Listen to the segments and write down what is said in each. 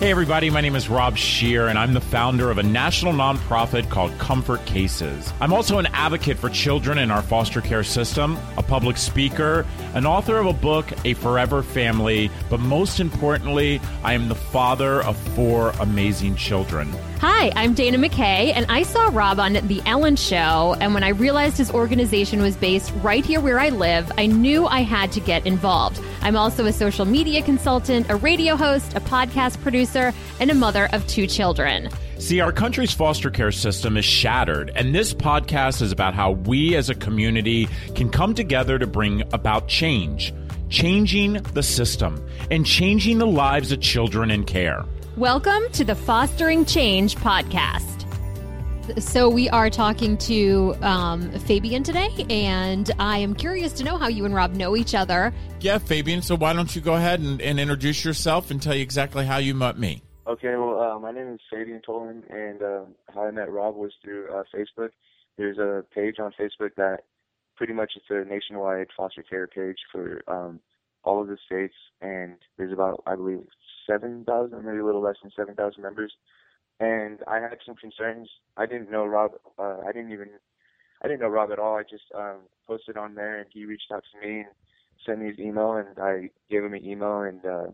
Hey, everybody, my name is Rob Scheer, and I'm the founder of a national nonprofit called Comfort Cases. I'm also an advocate for children in our foster care system, a public speaker, an author of a book, A Forever Family, but most importantly, I am the father of four amazing children. Hi, I'm Dana McKay, and I saw Rob on The Ellen Show. And when I realized his organization was based right here where I live, I knew I had to get involved. I'm also a social media consultant, a radio host, a podcast producer, and a mother of two children. See, our country's foster care system is shattered, and this podcast is about how we as a community can come together to bring about change, changing the system, and changing the lives of children in care. Welcome to the Fostering Change podcast. So, we are talking to um, Fabian today, and I am curious to know how you and Rob know each other. Yeah, Fabian, so why don't you go ahead and, and introduce yourself and tell you exactly how you met me? Okay, well, uh, my name is Fabian Tolan, and uh, how I met Rob was through uh, Facebook. There's a page on Facebook that pretty much it's a nationwide foster care page for um, all of the states, and there's about, I believe, 7,000, maybe a little less than 7,000 members. And I had some concerns. I didn't know Rob. Uh, I didn't even. I didn't know Rob at all. I just um, posted on there, and he reached out to me and sent me his email, and I gave him an email, and uh,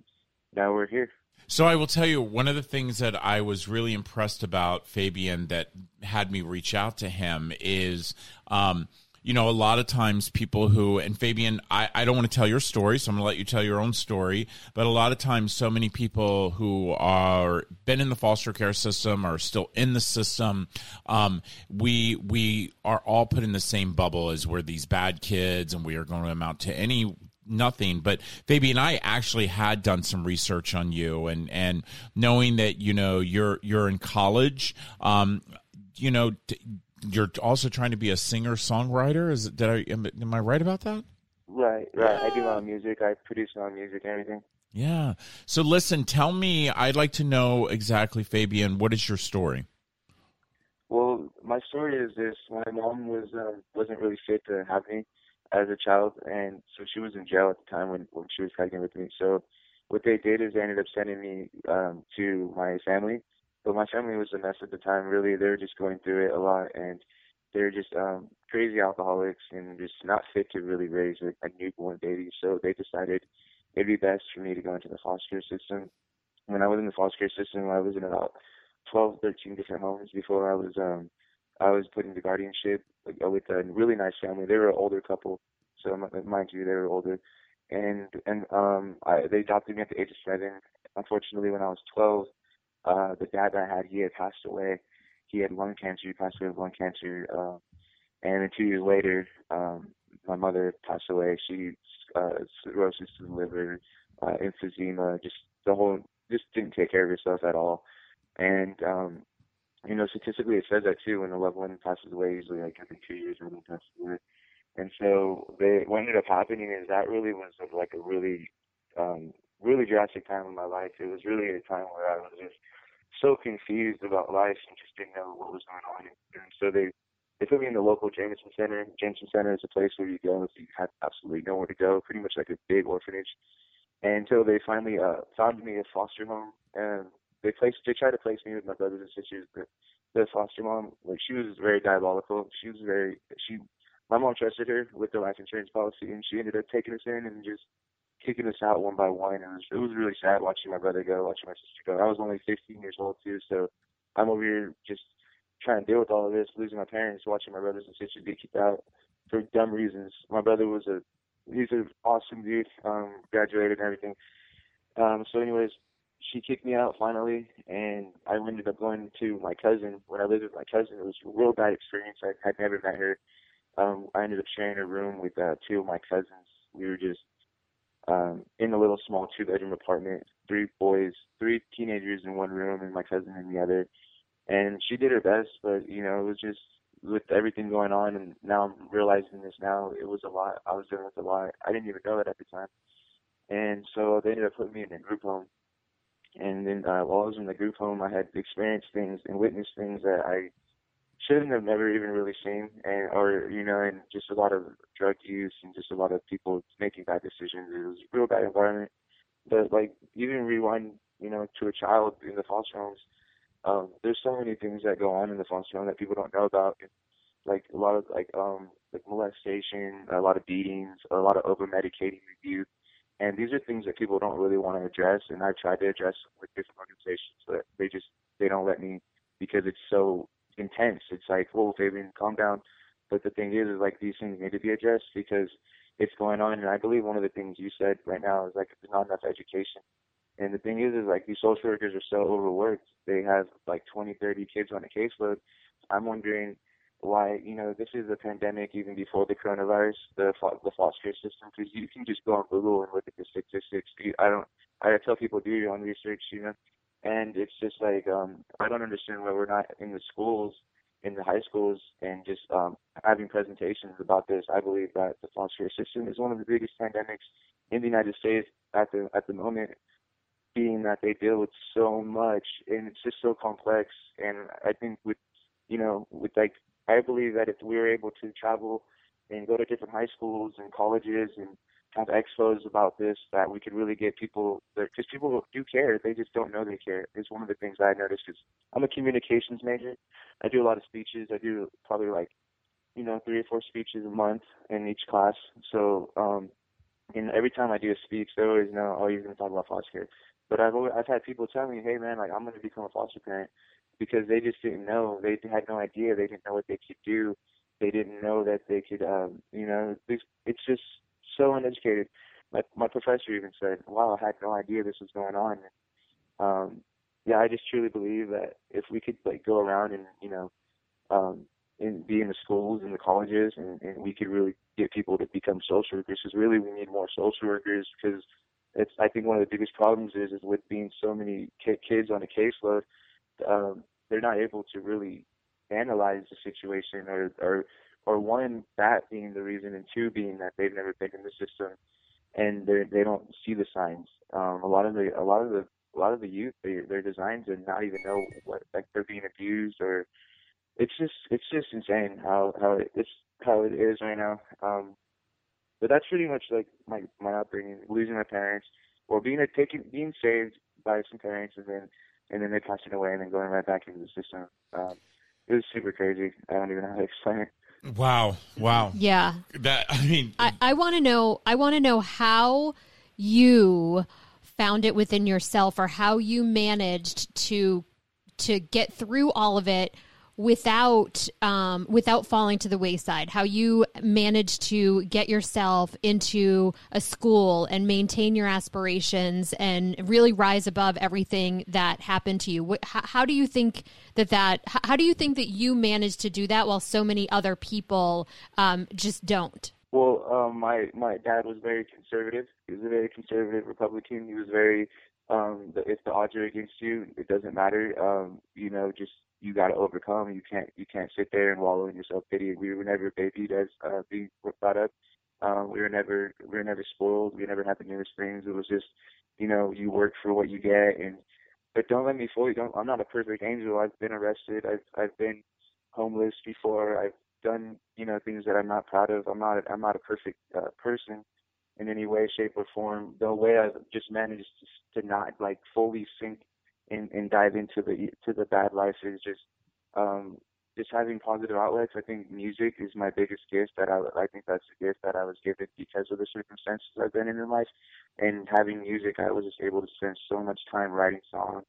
now we're here. So I will tell you one of the things that I was really impressed about Fabian that had me reach out to him is. Um, you know, a lot of times people who, and Fabian, I, I don't want to tell your story, so I'm going to let you tell your own story. But a lot of times, so many people who are been in the foster care system are still in the system. Um, we we are all put in the same bubble as we're these bad kids, and we are going to amount to any nothing but Fabian I actually had done some research on you and and knowing that you know you're you're in college um you know you're also trying to be a singer songwriter. Is did I am, am I right about that? Right, right. I do my own music. I produce my own music and everything. Yeah. So listen, tell me. I'd like to know exactly, Fabian. What is your story? Well, my story is this: my mom was um, wasn't really fit to have me as a child, and so she was in jail at the time when when she was pregnant with me. So what they did is they ended up sending me um, to my family but my family was a mess at the time. Really, they were just going through it a lot, and they're just um, crazy alcoholics and just not fit to really raise a, a newborn baby. So they decided it'd be best for me to go into the foster care system. When I was in the foster care system, I was in about 12, 13 different homes before I was um I was put into guardianship with a really nice family. They were an older couple, so mind you, they were older, and and um I, they adopted me at the age of seven. Unfortunately, when I was 12 uh, the dad that I had, he had passed away. He had lung cancer. He passed away of lung cancer. Uh, and then two years later, um, my mother passed away. She uh, cirrhosis to the liver, uh, emphysema, just the whole, just didn't take care of herself at all. And um, you know, statistically, it says that too. When a loved one passes away, usually like every two years, they pass away. And so, they, what ended up happening is that really was like a really, um, really drastic time in my life. It was really a time where I was just so confused about life and just didn't know what was going on. And so they they put me in the local Jamison Center. Jamison Center is a place where you go if you have absolutely nowhere to go, pretty much like a big orphanage. Until they finally uh, found me a foster home, and they placed they tried to place me with my brothers and sisters, but the foster mom, like she was very diabolical. She was very she. My mom trusted her with the life insurance policy, and she ended up taking us in and just kicking us out one by one. It was it was really sad watching my brother go, watching my sister go. I was only 15 years old too, so I'm over here just trying to deal with all of this, losing my parents, watching my brothers and sisters get kicked out for dumb reasons. My brother was a he's an awesome dude, um, graduated and everything. Um, so anyways, she kicked me out finally, and I ended up going to my cousin. When I lived with my cousin, it was a real bad experience. I had never met her. Um, I ended up sharing a room with uh, two of my cousins. We were just um, in a little small two bedroom apartment, three boys, three teenagers in one room, and my cousin in the other. And she did her best, but you know, it was just with everything going on, and now I'm realizing this now. It was a lot. I was dealing with a lot. I didn't even know it at the time. And so they ended up putting me in a group home. And then uh, while I was in the group home, I had experienced things and witnessed things that I shouldn't have never even really seen, and or you know, and just a lot of drug use and just a lot of people making bad decisions. It was a real bad environment. But like even rewind you know, to a child in the foster homes. Um, there's so many things that go on in the foster home that people don't know about. Like a lot of like um like molestation, a lot of beatings, a lot of over medicating youth. And these are things that people don't really want to address and I've tried to address with different organizations but they just they don't let me because it's so intense. It's like, oh Fabian, calm down. But the thing is is like these things need to be addressed because it's going on and I believe one of the things you said right now is like there's not enough education. And the thing is is like these social workers are so overworked. They have like twenty, thirty kids on a caseload. I'm wondering why you know this is a pandemic even before the coronavirus, the the foster system, because you can just go on Google and look at the statistics. I don't. I tell people do your own research, you know, and it's just like um I don't understand why we're not in the schools, in the high schools, and just um having presentations about this. I believe that the foster care system is one of the biggest pandemics in the United States at the at the moment being that they deal with so much and it's just so complex and I think with you know, with like I believe that if we were able to travel and go to different high schools and colleges and have expos about this, that we could really get people because people do care. They just don't know they care. Is one of the things I noticed. Because I'm a communications major. I do a lot of speeches. I do probably like, you know, three or four speeches a month in each class. So, um, and every time I do a speech, they always know, oh, you're going to talk about foster care. But I've always, I've had people tell me, hey man, like I'm going to become a foster parent because they just didn't know. They had no idea. They didn't know what they could do. They didn't know that they could, um, you know, it's just so uneducated. My my professor even said, "Wow, I had no idea this was going on." Um, yeah, I just truly believe that if we could like go around and you know, um, and be in the schools and the colleges, and, and we could really get people to become social workers. Because really, we need more social workers because it's I think one of the biggest problems is is with being so many kids on a caseload um, they're not able to really analyze the situation or or or one that being the reason and two being that they've never been in the system and they they don't see the signs. Um, a lot of the a lot of the a lot of the youth they, their designs and not even know what like they're being abused or it's just it's just insane how how it, it's how it is right now. Um, but that's pretty much like my my upbringing, losing my parents or being a taken being saved by some parents and then and then they passing away and then going right back into the system. Um, it was super crazy. I don't even know how to explain it. Wow! Wow! Yeah. That I mean, I, I want to know. I want to know how you found it within yourself, or how you managed to to get through all of it without um, without falling to the wayside how you managed to get yourself into a school and maintain your aspirations and really rise above everything that happened to you. How, how do you think that that how do you think that you managed to do that while so many other people um, just don't? Well um, my my dad was very conservative. He was a very conservative republican. He was very um if the odds are against you it doesn't matter um you know just you got to overcome. You can't you can't sit there and wallow in your self pity. We were never babied as uh, being brought up. Um, we were never we were never spoiled. We never had the newest things. It was just you know you work for what you get. And but don't let me fool you. Don't I'm not a perfect angel. I've been arrested. I've I've been homeless before. I've done you know things that I'm not proud of. I'm not I'm not a perfect uh, person in any way, shape, or form. The way I've just managed to, to not like fully sink and, and dive into the to the bad life is just um, just having positive outlets. I think music is my biggest gift. That I I think that's a gift that I was given because of the circumstances I've been in in life. And having music, I was just able to spend so much time writing songs,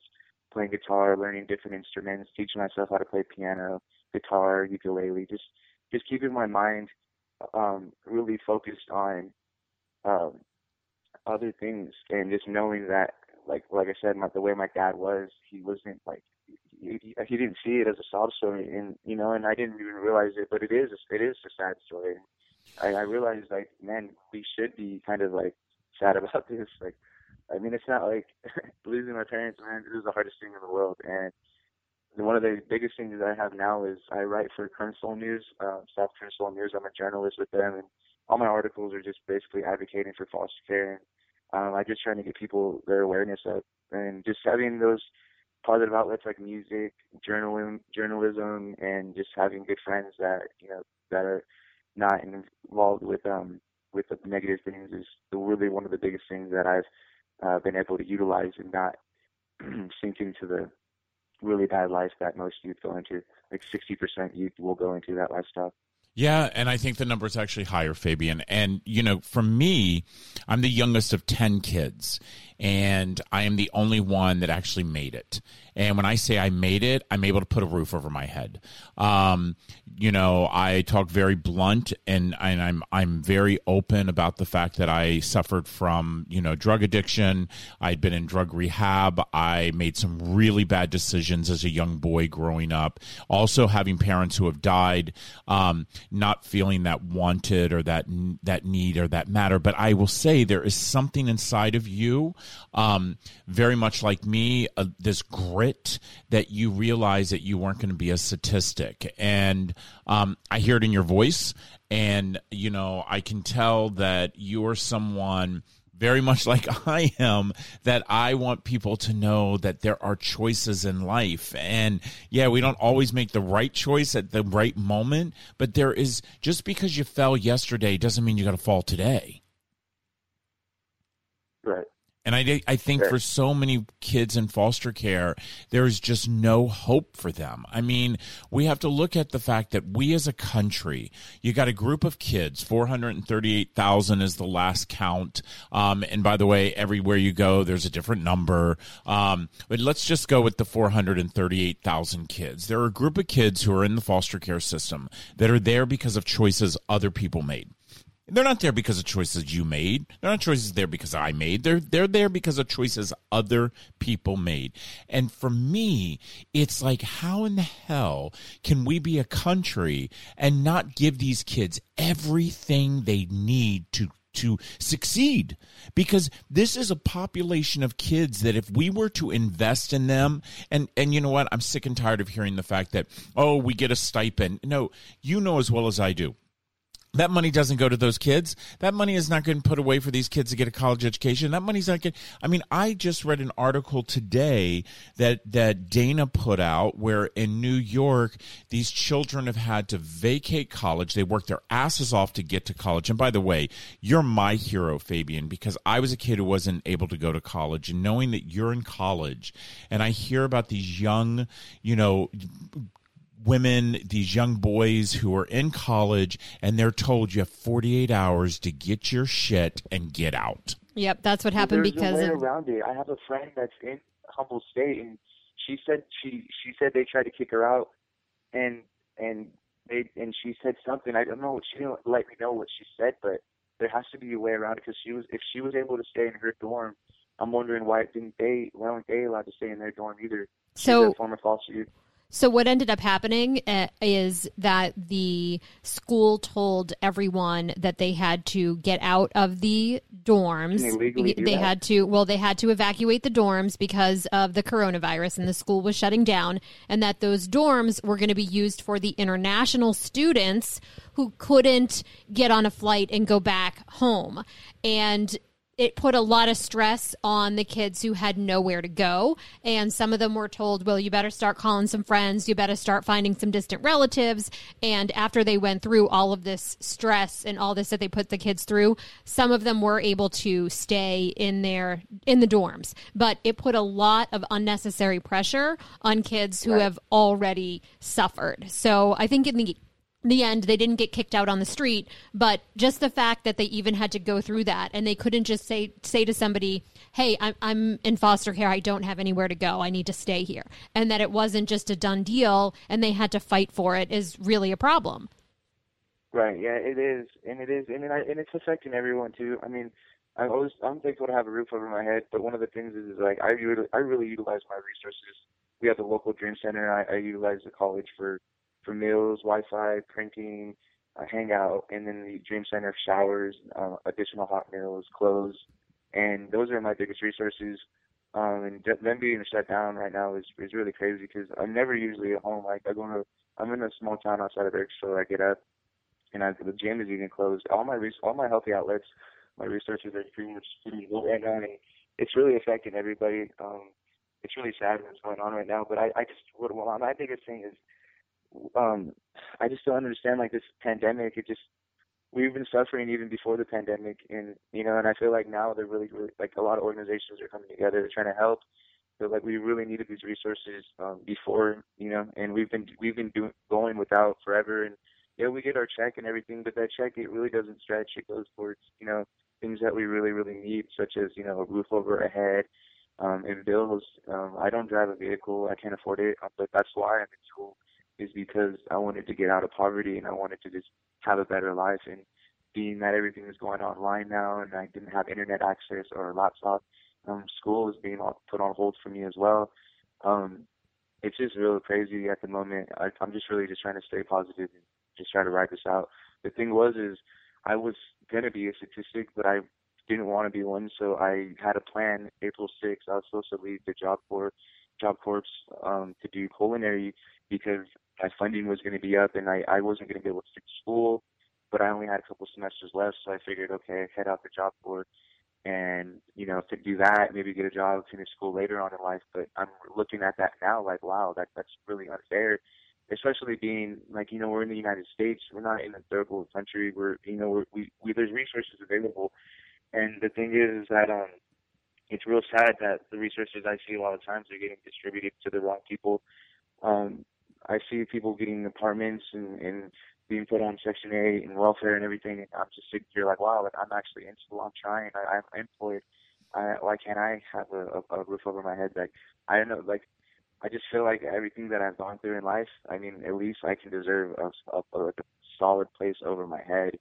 playing guitar, learning different instruments, teaching myself how to play piano, guitar, ukulele. Just just keeping my mind um, really focused on um, other things and just knowing that like like I said, my, the way my dad was, he wasn't like he, he didn't see it as a sob story, and you know, and I didn't even realize it, but it is it is a sad story. I, I realized like, man, we should be kind of like sad about this. Like, I mean, it's not like losing my parents, man. This is the hardest thing in the world, and one of the biggest things that I have now is I write for Kern Sol News, uh, South Kern Sol News. I'm a journalist with them, and all my articles are just basically advocating for foster care um, I'm just trying to get people their awareness up and just having those positive outlets like music, journalism, journalism, and just having good friends that you know that are not involved with um with the negative things is really one of the biggest things that I've uh, been able to utilize and not sink into the really bad life that most youth go into. Like 60% youth will go into that lifestyle. Yeah, and I think the number is actually higher, Fabian. And, you know, for me, I'm the youngest of 10 kids, and I am the only one that actually made it. And when I say I made it, I'm able to put a roof over my head. Um, you know, I talk very blunt, and, and I'm I'm very open about the fact that I suffered from you know drug addiction. I'd been in drug rehab. I made some really bad decisions as a young boy growing up. Also, having parents who have died, um, not feeling that wanted or that that need or that matter. But I will say there is something inside of you, um, very much like me, uh, this grit that you realize that you weren't going to be a statistic. And um, I hear it in your voice. And, you know, I can tell that you're someone very much like I am, that I want people to know that there are choices in life. And yeah, we don't always make the right choice at the right moment, but there is just because you fell yesterday doesn't mean you got to fall today. Right. And I, I think for so many kids in foster care, there's just no hope for them. I mean, we have to look at the fact that we as a country, you got a group of kids, 438,000 is the last count. Um, and by the way, everywhere you go, there's a different number. Um, but let's just go with the 438,000 kids. There are a group of kids who are in the foster care system that are there because of choices other people made. They're not there because of choices you made. They're not choices there because I made. They're they're there because of choices other people made. And for me, it's like how in the hell can we be a country and not give these kids everything they need to to succeed because this is a population of kids that if we were to invest in them and and you know what I'm sick and tired of hearing the fact that oh we get a stipend no you know as well as I do that money doesn't go to those kids. That money is not getting put away for these kids to get a college education. That money's not getting. I mean, I just read an article today that that Dana put out where in New York these children have had to vacate college. They work their asses off to get to college. And by the way, you're my hero, Fabian, because I was a kid who wasn't able to go to college, and knowing that you're in college, and I hear about these young, you know, women, these young boys who are in college, and they're told you have 48 hours to get your shit and get out. Yep, that's what happened well, because a way of... around it. I have a friend that's in Humboldt State, and she said she she said they tried to kick her out, and and they and she said something. I don't know. She didn't let me know what she said, but there has to be a way around it because she was if she was able to stay in her dorm. I'm wondering why didn't they why weren't they allowed to stay in their dorm either? So former foster youth. So what ended up happening uh, is that the school told everyone that they had to get out of the dorms. They, they had to well they had to evacuate the dorms because of the coronavirus and the school was shutting down and that those dorms were going to be used for the international students who couldn't get on a flight and go back home. And it put a lot of stress on the kids who had nowhere to go. And some of them were told, well, you better start calling some friends, you better start finding some distant relatives. And after they went through all of this stress and all this that they put the kids through, some of them were able to stay in their in the dorms. But it put a lot of unnecessary pressure on kids who right. have already suffered. So I think in the the end they didn't get kicked out on the street but just the fact that they even had to go through that and they couldn't just say say to somebody hey I'm, I'm in foster care. I don't have anywhere to go. I need to stay here. And that it wasn't just a done deal and they had to fight for it is really a problem. Right. Yeah it is. And it is. And, it, and it's affecting everyone too. I mean i always i'm thankful to have a roof over my head but one of the things is, is like i really i really utilize my resources. We have the local dream center i, I utilize the college for for meals, Wi-Fi, printing, uh, hangout, and then the Dream Center showers, uh, additional hot meals, clothes, and those are my biggest resources. Um, and them being shut down right now is is really crazy because I'm never usually at home. Like I go to, I'm in a small town outside of Bakersfield. I get up, and I, the gym is even closed. All my all my healthy outlets, my resources are pretty much pretty low right now, and it's really affecting everybody. Um, it's really sad what's going on right now. But I, I just, what, well, my biggest thing is um I just don't understand like this pandemic. It just we've been suffering even before the pandemic, and you know, and I feel like now they're really, really like a lot of organizations are coming together, they're trying to help, but like we really needed these resources um, before, you know, and we've been we've been doing going without forever, and yeah, we get our check and everything, but that check it really doesn't stretch. It goes towards you know things that we really really need, such as you know a roof over our head, um, and bills. Um, I don't drive a vehicle, I can't afford it, but that's why I'm in school, is because I wanted to get out of poverty and I wanted to just have a better life. And being that everything is going online now, and I didn't have internet access or a laptop, um, school is being put on hold for me as well. Um, it's just really crazy at the moment. I, I'm just really just trying to stay positive and just try to ride this out. The thing was is I was gonna be a statistic, but I didn't want to be one, so I had a plan. April 6th, I was supposed to leave the Job Corps, Job Corps um, to do culinary because my funding was going to be up and I, I wasn't going to be able to finish school, but I only had a couple semesters left, so I figured, okay, head out the Job board and you know to do that, maybe get a job, finish school later on in life. But I'm looking at that now, like, wow, that that's really unfair especially being like you know we're in the United States, we're not in a third world country. We're you know we're, we we there's resources available, and the thing is, is that um it's real sad that the resources I see a lot of times are getting distributed to the wrong people. Um, I see people getting apartments and, and being put on Section 8 and welfare and everything, and I'm just sitting here like, wow, like I'm actually in school, I'm trying, I, I'm employed. I, why can't I have a, a, a roof over my head? Like, I don't know, like I just feel like everything that I've gone through in life, I mean, at least I can deserve a, a, a, solid place over my head.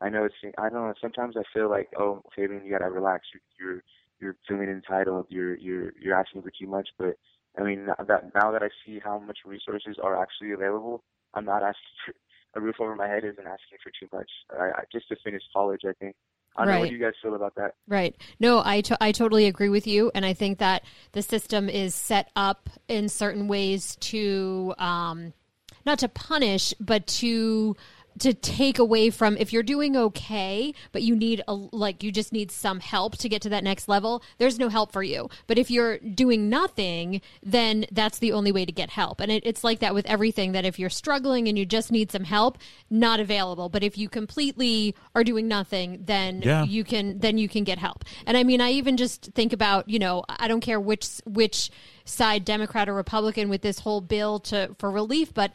I know it's, I don't know, sometimes I feel like, oh, Fabian, you gotta relax. You're, you're, you're feeling entitled. You're, you're, you're asking for too much. But I mean, that now that I see how much resources are actually available, I'm not asking for a roof over my head. Isn't asking for too much. I, I just to finish college, I think. I don't right. know what you guys feel about that. Right. No, I, to- I totally agree with you. And I think that the system is set up in certain ways to, um, not to punish, but to to take away from if you're doing okay but you need a like you just need some help to get to that next level there's no help for you. But if you're doing nothing then that's the only way to get help. And it, it's like that with everything that if you're struggling and you just need some help not available. But if you completely are doing nothing then yeah. you can then you can get help. And i mean i even just think about you know i don't care which which side Democrat or Republican with this whole bill to for relief, but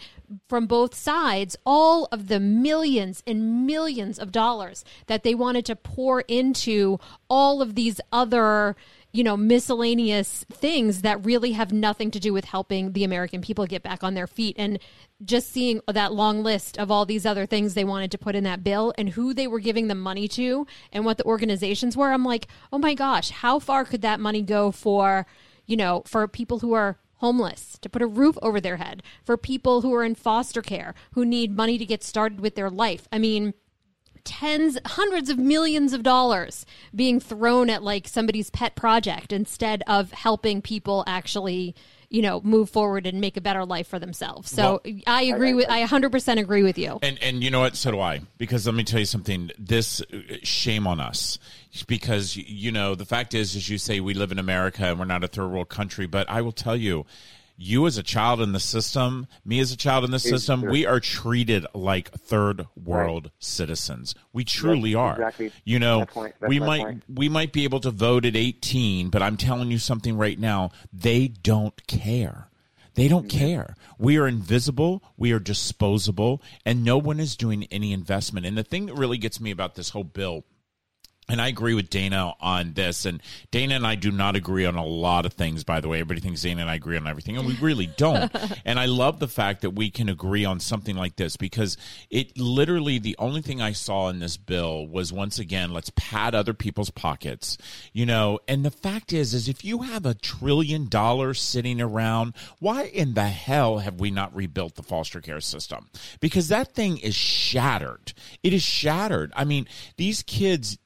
from both sides, all of the millions and millions of dollars that they wanted to pour into all of these other you know, miscellaneous things that really have nothing to do with helping the American people get back on their feet. And just seeing that long list of all these other things they wanted to put in that bill and who they were giving the money to and what the organizations were, I'm like, oh my gosh, how far could that money go for you know, for people who are homeless, to put a roof over their head, for people who are in foster care, who need money to get started with their life. I mean, tens, hundreds of millions of dollars being thrown at like somebody's pet project instead of helping people actually you know move forward and make a better life for themselves. So well, i agree with i 100% agree with you. And and you know what? So do i. Because let me tell you something. This uh, shame on us. Because you know the fact is as you say we live in america and we're not a third world country. But i will tell you you as a child in the system, me as a child in the system, we are treated like third world right. citizens. We truly are. Exactly. You know, we might point. we might be able to vote at 18, but I'm telling you something right now, they don't care. They don't mm-hmm. care. We are invisible, we are disposable, and no one is doing any investment. And the thing that really gets me about this whole bill and I agree with Dana on this. And Dana and I do not agree on a lot of things, by the way. Everybody thinks Dana and I agree on everything, and we really don't. and I love the fact that we can agree on something like this because it literally, the only thing I saw in this bill was once again, let's pad other people's pockets, you know. And the fact is, is if you have a trillion dollars sitting around, why in the hell have we not rebuilt the foster care system? Because that thing is shattered. It is shattered. I mean, these kids,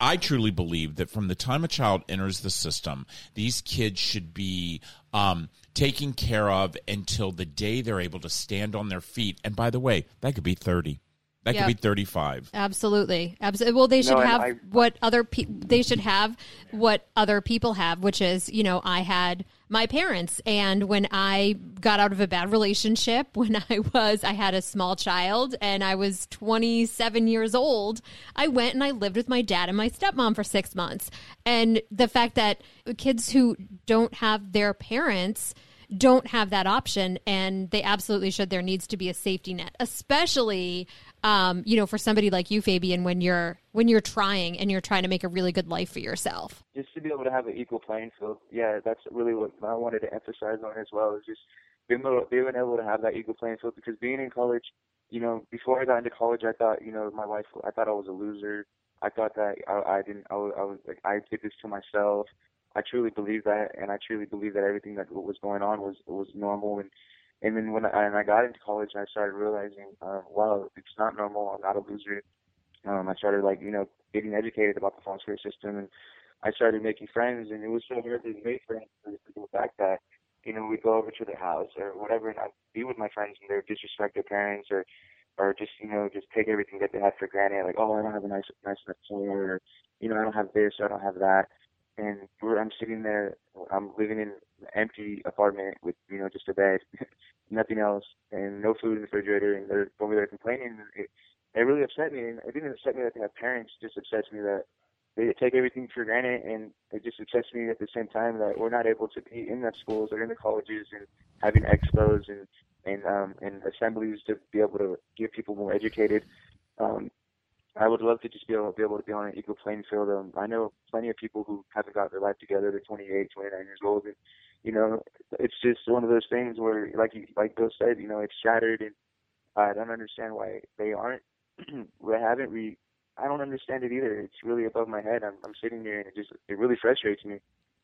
I truly believe that from the time a child enters the system, these kids should be um, taken care of until the day they're able to stand on their feet. And by the way, that could be 30. That yep. could be 35. Absolutely. Absolutely. Well, they should no, have I, what other people, they should have what other people have, which is, you know, I had my parents. And when I got out of a bad relationship, when I was, I had a small child and I was 27 years old, I went and I lived with my dad and my stepmom for six months. And the fact that kids who don't have their parents, don't have that option and they absolutely should there needs to be a safety net especially um, you know for somebody like you fabian when you're when you're trying and you're trying to make a really good life for yourself. Just to be able to have an equal playing field. Yeah that's really what i wanted to emphasize on as well is just being able, being able to have that equal playing field because being in college you know before i got into college i thought you know my life i thought i was a loser. I thought that i, I didn't I was, I was like i did this to myself. I truly believe that, and I truly believe that everything that was going on was was normal. And and then when I, and I got into college, I started realizing, uh, wow, it's not normal. I'm not a loser. Um, I started like you know getting educated about the foster care system, and I started making friends. And it was so hard to make friends to go back that you know we'd go over to their house or whatever, and I'd be with my friends, and they'd disrespect their parents or or just you know just take everything that they had for granted, like oh I don't have a nice nice enough floor, or you know I don't have this, I don't have that and I'm sitting there. I'm living in an empty apartment with you know just a bed, nothing else, and no food in the refrigerator. And they're over there complaining. It, it really upset me. And it didn't upset me that they have parents. It just upsets me that they take everything for granted. And it just upsets me at the same time that we're not able to be in the schools or in the colleges and having expos and and um and assemblies to be able to get people more educated. Um, I would love to just be able, be able to be on an equal playing field. Um, I know plenty of people who haven't got their life together. They're 28, 29 years old, and you know, it's just one of those things where, like you, like Bill said, you know, it's shattered, and I don't understand why they aren't. they haven't re. I don't understand it either. It's really above my head. I'm, I'm sitting here, and it just it really frustrates me.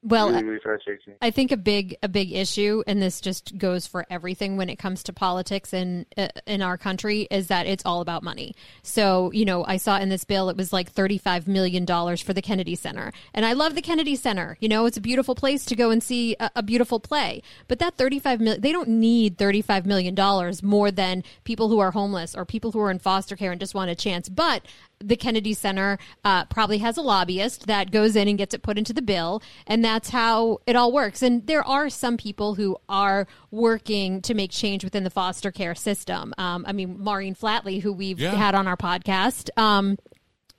Well, really, really frustrates me. I think a big a big issue, and this just goes for everything when it comes to politics in uh, in our country, is that it's all about money. So you know, I saw in this bill it was like thirty five million dollars for the Kennedy Center, and I love the Kennedy Center. You know, it's a beautiful place to go and see a, a beautiful play. But that thirty five million, they don't need thirty five million dollars more than people who are homeless or people who are in foster care and just want a chance. But the Kennedy Center uh, probably has a lobbyist that goes in and gets it put into the bill, and that's how it all works. And there are some people who are working to make change within the foster care system. Um, I mean, Maureen Flatley, who we've yeah. had on our podcast. Um,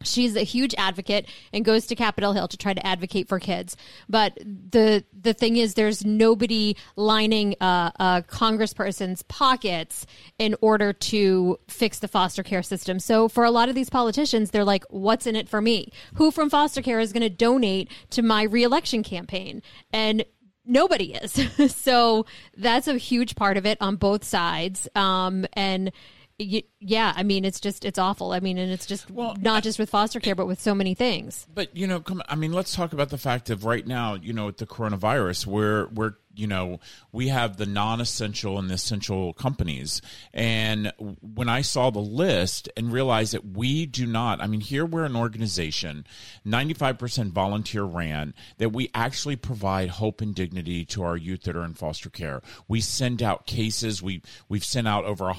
she's a huge advocate and goes to Capitol Hill to try to advocate for kids. But the the thing is, there's nobody lining a, a congressperson's pockets in order to fix the foster care system. So for a lot of these politicians, they're like, "What's in it for me? Who from foster care is going to donate to my reelection campaign?" And nobody is. so that's a huge part of it on both sides. Um, and yeah, I mean, it's just it's awful. I mean, and it's just well, not just with foster care, but with so many things. But you know, come. I mean, let's talk about the fact of right now. You know, with the coronavirus, we're we're you know, we have the non-essential and the essential companies. And when I saw the list and realized that we do not, I mean, here we're an organization, 95% volunteer ran, that we actually provide hope and dignity to our youth that are in foster care. We send out cases. We we've sent out over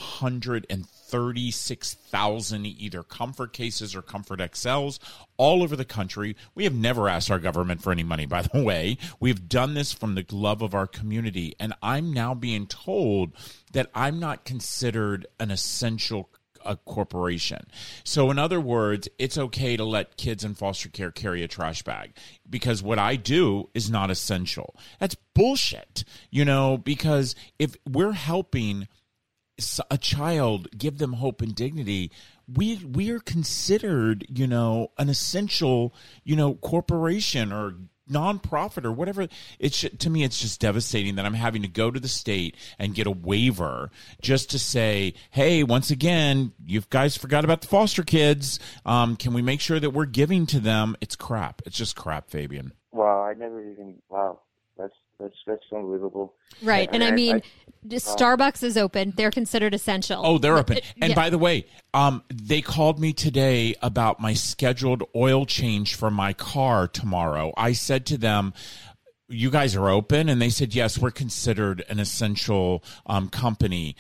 136,000 either comfort cases or comfort XLs all over the country. We have never asked our government for any money, by the way. We've done this from the love of our community. And I'm now being told that I'm not considered an essential a corporation. So, in other words, it's okay to let kids in foster care carry a trash bag because what I do is not essential. That's bullshit, you know, because if we're helping a child give them hope and dignity we we are considered you know an essential you know corporation or nonprofit or whatever. It's to me it's just devastating that i'm having to go to the state and get a waiver just to say hey once again you guys forgot about the foster kids. Um, can we make sure that we're giving to them? It's crap. It's just crap fabian. Wow i never even wow that's that's that's unbelievable. Right, and, and I, I mean, I, Starbucks is open. They're considered essential. Oh, they're open. And yeah. by the way, um, they called me today about my scheduled oil change for my car tomorrow. I said to them, "You guys are open," and they said, "Yes, we're considered an essential um, company."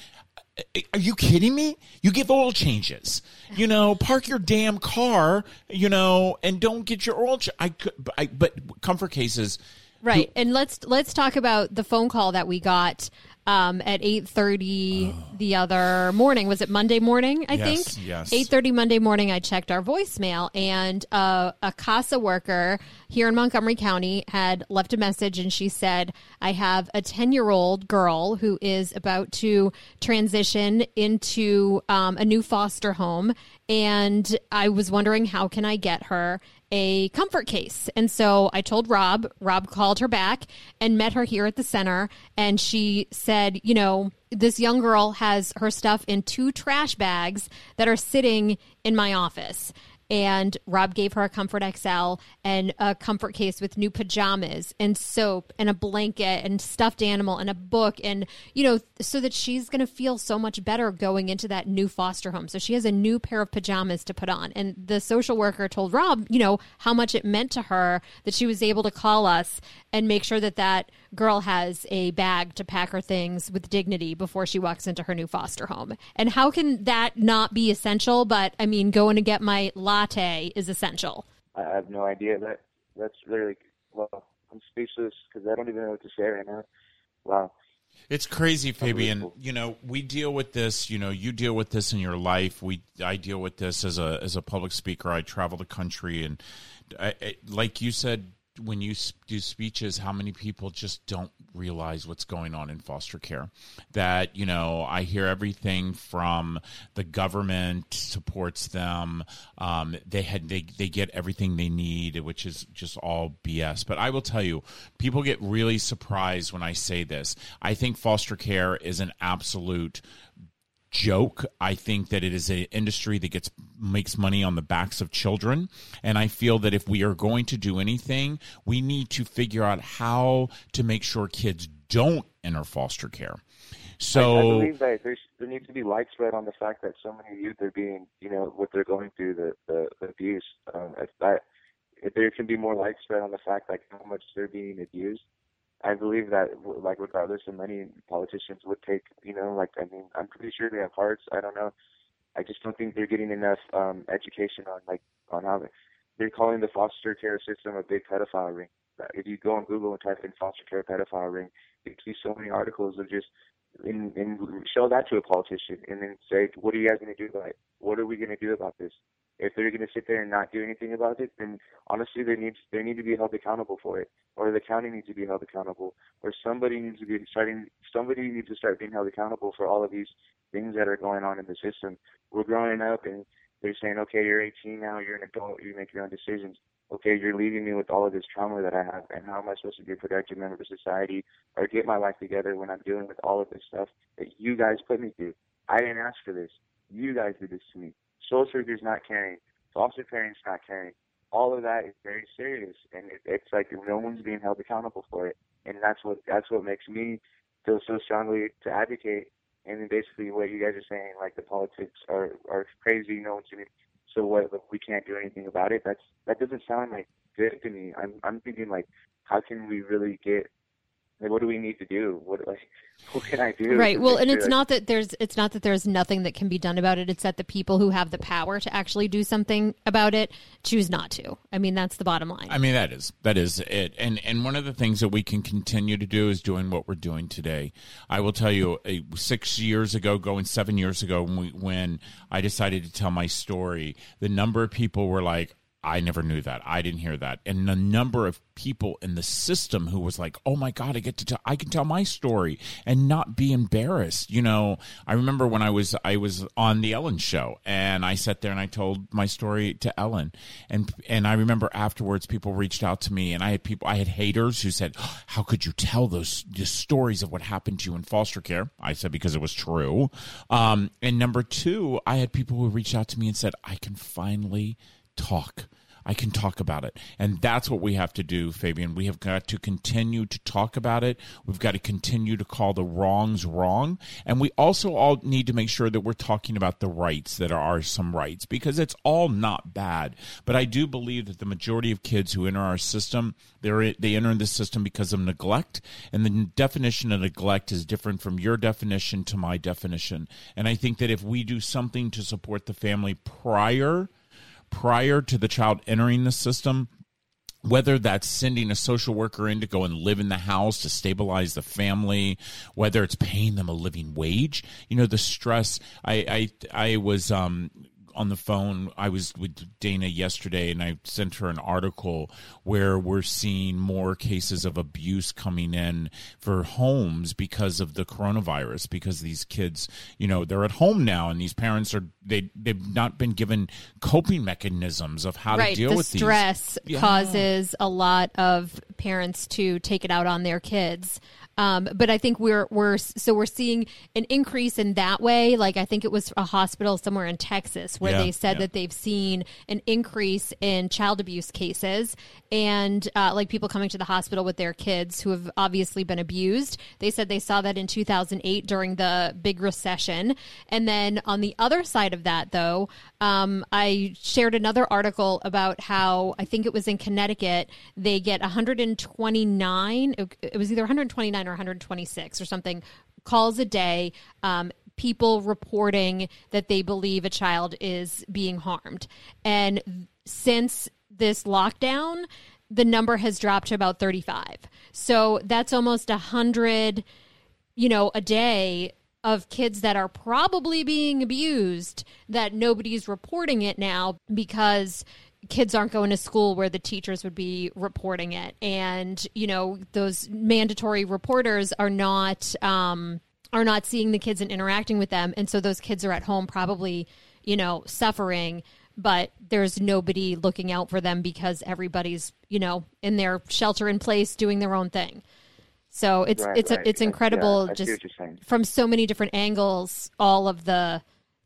Are you kidding me? You give oil changes. You know, park your damn car. You know, and don't get your oil. Ch- I could, I, but comfort cases Right. And let's let's talk about the phone call that we got um, at 8.30 the other morning was it monday morning i Yes, think yes. 8.30 monday morning i checked our voicemail and uh, a CASA worker here in montgomery county had left a message and she said i have a 10 year old girl who is about to transition into um, a new foster home and i was wondering how can i get her a comfort case. And so I told Rob, Rob called her back and met her here at the center. And she said, you know, this young girl has her stuff in two trash bags that are sitting in my office. And Rob gave her a Comfort XL and a comfort case with new pajamas and soap and a blanket and stuffed animal and a book and you know so that she's going to feel so much better going into that new foster home. So she has a new pair of pajamas to put on. And the social worker told Rob, you know, how much it meant to her that she was able to call us and make sure that that girl has a bag to pack her things with dignity before she walks into her new foster home. And how can that not be essential? But I mean, going to get my latte is essential. I I have no idea. That that's literally well, I'm speechless because I don't even know what to say right now. Wow. It's crazy, Fabian. You know, we deal with this. You know, you deal with this in your life. We, I deal with this as a as a public speaker. I travel the country, and I, I, like you said, when you do speeches, how many people just don't realize what's going on in foster care? That you know, I hear everything from the government supports them. Um, they had they they get everything they need, which is just all BS. But I will tell you, people get really surprised when I say this. I think foster care is an absolute joke. I think that it is an industry that gets makes money on the backs of children, and I feel that if we are going to do anything, we need to figure out how to make sure kids don't enter foster care. I, I So believe that there needs to be light spread on the fact that so many youth are being, you know, what they're going through, the the, the abuse. Um, that there can be more light spread on the fact like how much they're being abused. I believe that like regardless of money, politicians would take, you know, like I mean, I'm pretty sure they have hearts. I don't know. I just don't think they're getting enough um education on like on how they, they're calling the foster care system a big pedophile ring. If you go on Google and type in foster care pedophile ring, you see so many articles of just and, and show that to a politician and then say, what are you guys going to do about it? What are we going to do about this? If they're going to sit there and not do anything about it, then honestly, they need they need to be held accountable for it, or the county needs to be held accountable, or somebody needs to be starting. Somebody needs to start being held accountable for all of these things that are going on in the system. We're growing up, and they're saying, okay, you're 18 now, you're an adult, you make your own decisions. Okay, you're leaving me with all of this trauma that I have, and how am I supposed to be a productive member of society or get my life together when I'm dealing with all of this stuff that you guys put me through? I didn't ask for this. You guys did this to me. Social workers not caring, foster parents not caring. All of that is very serious, and it, it's like no one's being held accountable for it, and that's what that's what makes me feel so strongly to advocate. And then basically, what you guys are saying, like the politics are are crazy. No one's gonna. So what? We can't do anything about it. That's that doesn't sound like good to me. I'm I'm thinking like, how can we really get? Like, what do we need to do? What like, what can I do? Right. Well, and sure it's that- not that there's it's not that there's nothing that can be done about it. It's that the people who have the power to actually do something about it choose not to. I mean, that's the bottom line. I mean that is that is it, and and one of the things that we can continue to do is doing what we're doing today. I will tell you, six years ago, going seven years ago, when we, when I decided to tell my story, the number of people were like. I never knew that. I didn't hear that. And the number of people in the system who was like, "Oh my god, I get to tell I can tell my story and not be embarrassed." You know, I remember when I was I was on the Ellen show and I sat there and I told my story to Ellen. And and I remember afterwards people reached out to me and I had people I had haters who said, "How could you tell those stories of what happened to you in foster care?" I said because it was true. Um, and number 2, I had people who reached out to me and said, "I can finally talk." I can talk about it. And that's what we have to do, Fabian. We have got to continue to talk about it. We've got to continue to call the wrongs wrong. And we also all need to make sure that we're talking about the rights that are some rights because it's all not bad. But I do believe that the majority of kids who enter our system, they're, they enter the system because of neglect. And the definition of neglect is different from your definition to my definition. And I think that if we do something to support the family prior prior to the child entering the system whether that's sending a social worker in to go and live in the house to stabilize the family, whether it's paying them a living wage, you know, the stress. I I I was um on the phone. I was with Dana yesterday, and I sent her an article where we're seeing more cases of abuse coming in for homes because of the coronavirus. Because these kids, you know, they're at home now, and these parents are they they've not been given coping mechanisms of how right. to deal the with stress these. causes a lot of parents to take it out on their kids. Um, but I think we're we're so we're seeing an increase in that way. Like I think it was a hospital somewhere in Texas where Yeah, they said yeah. that they've seen an increase in child abuse cases and uh, like people coming to the hospital with their kids who have obviously been abused. They said they saw that in 2008 during the big recession. And then on the other side of that, though, um, I shared another article about how I think it was in Connecticut they get 129. It it was either 129 or 126 or something calls a day. Um, people reporting that they believe a child is being harmed. And since this lockdown, the number has dropped to about 35. So that's almost a 100, you know, a day of kids that are probably being abused that nobody's reporting it now because kids aren't going to school where the teachers would be reporting it and you know those mandatory reporters are not um, are not seeing the kids and interacting with them and so those kids are at home probably you know suffering but there's nobody looking out for them because everybody's you know in their shelter in place doing their own thing so it's Right, it's right. it's incredible yeah, just what you're saying. from so many different angles all of the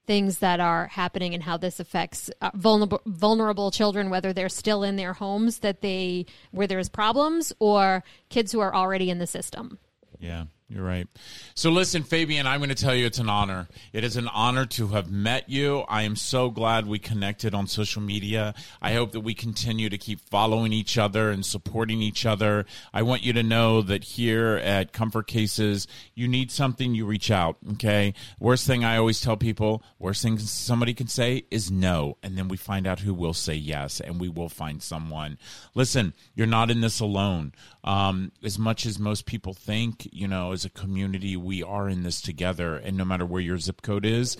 things that are happening and how this affects uh, vulnerable vulnerable children whether they're still in their homes that they where there's problems or kids who are already in the system. Yeah, you're right. So listen, Fabian, I'm going to tell you it's an honor. It is an honor to have met you. I am so glad we connected on social media. I hope that we continue to keep following each other and supporting each other. I want you to know that here at Comfort Cases, you need something, you reach out, okay? Worst thing I always tell people, worst thing somebody can say is no, and then we find out who will say yes, and we will find someone. Listen, you're not in this alone. Um, as much as most people think, you know, as a community, we are in this together. And no matter where your zip code is,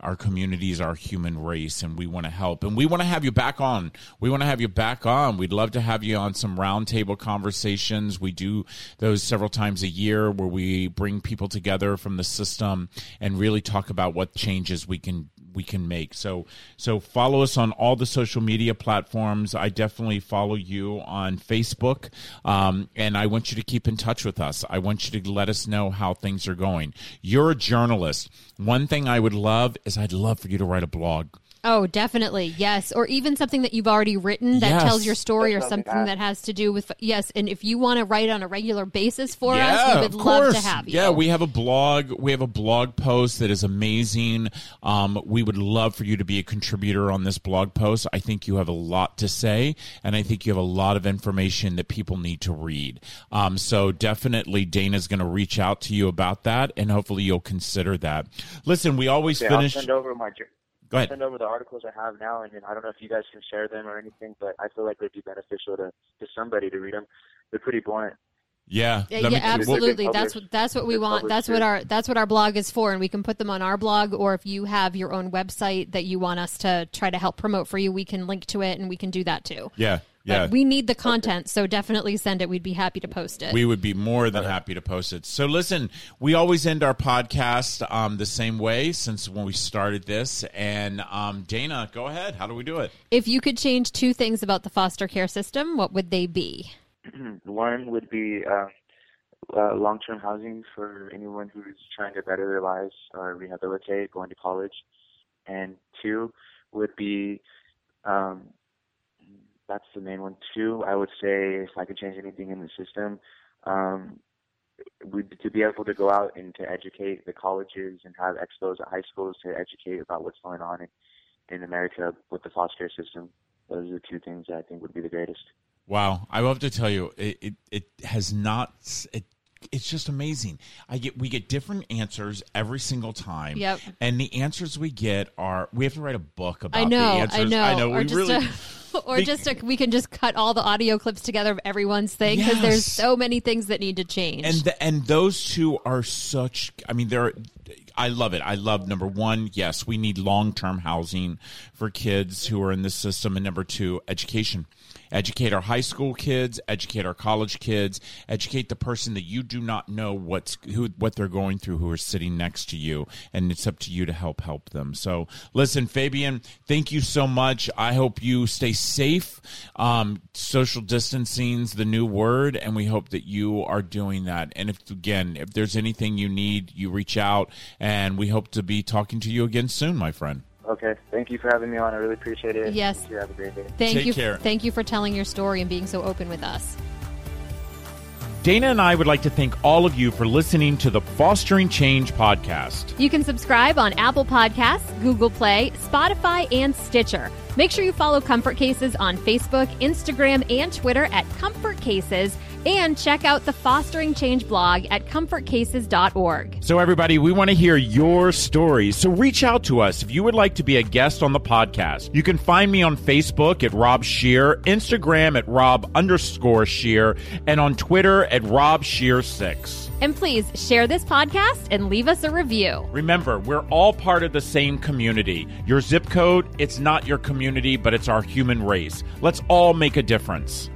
our community is our human race, and we want to help. And we want to have you back on. We want to have you back on. We'd love to have you on some roundtable conversations. We do those several times a year where we bring people together from the system and really talk about what changes we can we can make. So so follow us on all the social media platforms. I definitely follow you on Facebook, um, and I want you to keep in touch with us. I want you to let us know how things are going. You're a journalist. One thing I would love is I'd love for you to write a blog. Oh, definitely. Yes. Or even something that you've already written that Yes. tells your story or Something something that- that has to do with yes, and if you want to write on a regular basis for yeah, us, we would of love to have you. Yeah, we have a blog. We have a blog post that is amazing. Um, we would love for you to be a contributor on this blog post. I think you have a lot to say, and I think you have a lot of information that people need to read. Um, so definitely, Dana's going to reach out to you about that, and hopefully, you'll consider that. Listen, we always Yeah, finish. I'll send over my jour- Go I'll ahead. send over the articles I have now, and then I don't know if you guys can share them or anything, but I feel like they'd be beneficial to, to somebody to read them. They're pretty blunt. Yeah, Yeah, me- yeah, absolutely. That's what that's what we want. That's what our that's what our blog is for, and we can put them on our blog. Or if you have your own website that you want us to try to help promote for you, we can link to it, and we can do that too. Yeah, But yeah. we need the content, so definitely send it. We'd be happy to post it. We would be more than happy to post it. So listen, we always end our podcast um, the same way since when we started this. And um, Dana, go ahead. How do we do it? if you could change two things about the foster care system, what would they be? One would be uh, uh, long-term housing for anyone who's trying to better their lives or rehabilitate, going to college. And two would be, um, that's the main one. Two, I would say if I could change anything in the system, um, would to be able to go out and to educate the colleges and have expos at high schools to educate about what's going on in, in America with the foster care system. Those are the two things that I think would be the greatest. Wow, I love to tell you, it it, it has not. It it's just amazing. I get we get different answers every single time. Yep. And the answers we get are we have to write a book about I know, the answers. I know. I know. We just really. a, or just a, we can just cut all the audio clips together of everyone's thing because there's so many things that need to change. and the, and those two are such i mean they're i love it. I love number one yes we need long-term housing for kids who are in this system and number two education. Educate our high school kids educate our college kids educate the person that you do not know what's who what they're going through who are sitting next to you and it's up to you to help help them. So listen fabian thank you so much. I hope you stay safe um, social distancing's the new word and we hope that you are doing that. And if again if there's anything you need you reach out and we hope to be talking to you again soon my friend Okay. Thank you for having me on. I really appreciate it. Yes. You have a great day. thank Take you, care. thank you for telling your story and being so open with us. dana and i would like to thank all of you for listening to the fostering change podcast You can subscribe on Apple Podcasts, Google Play, Spotify, and Stitcher. Make sure you follow Comfort Cases on Facebook, Instagram, and Twitter at Comfort Cases, and check out the Fostering Change blog at comfortcases.org. So, everybody, we want to hear your stories. So, reach out to us if you would like to be a guest on the podcast. You can find me on Facebook at Rob Scheer, Instagram at Rob underscore Scheer, and on Twitter at Rob Scheer6. And please share this podcast and leave us a review. Remember, we're all part of the same community. Your zip code, it's not your community, but it's our human race. Let's all make a difference.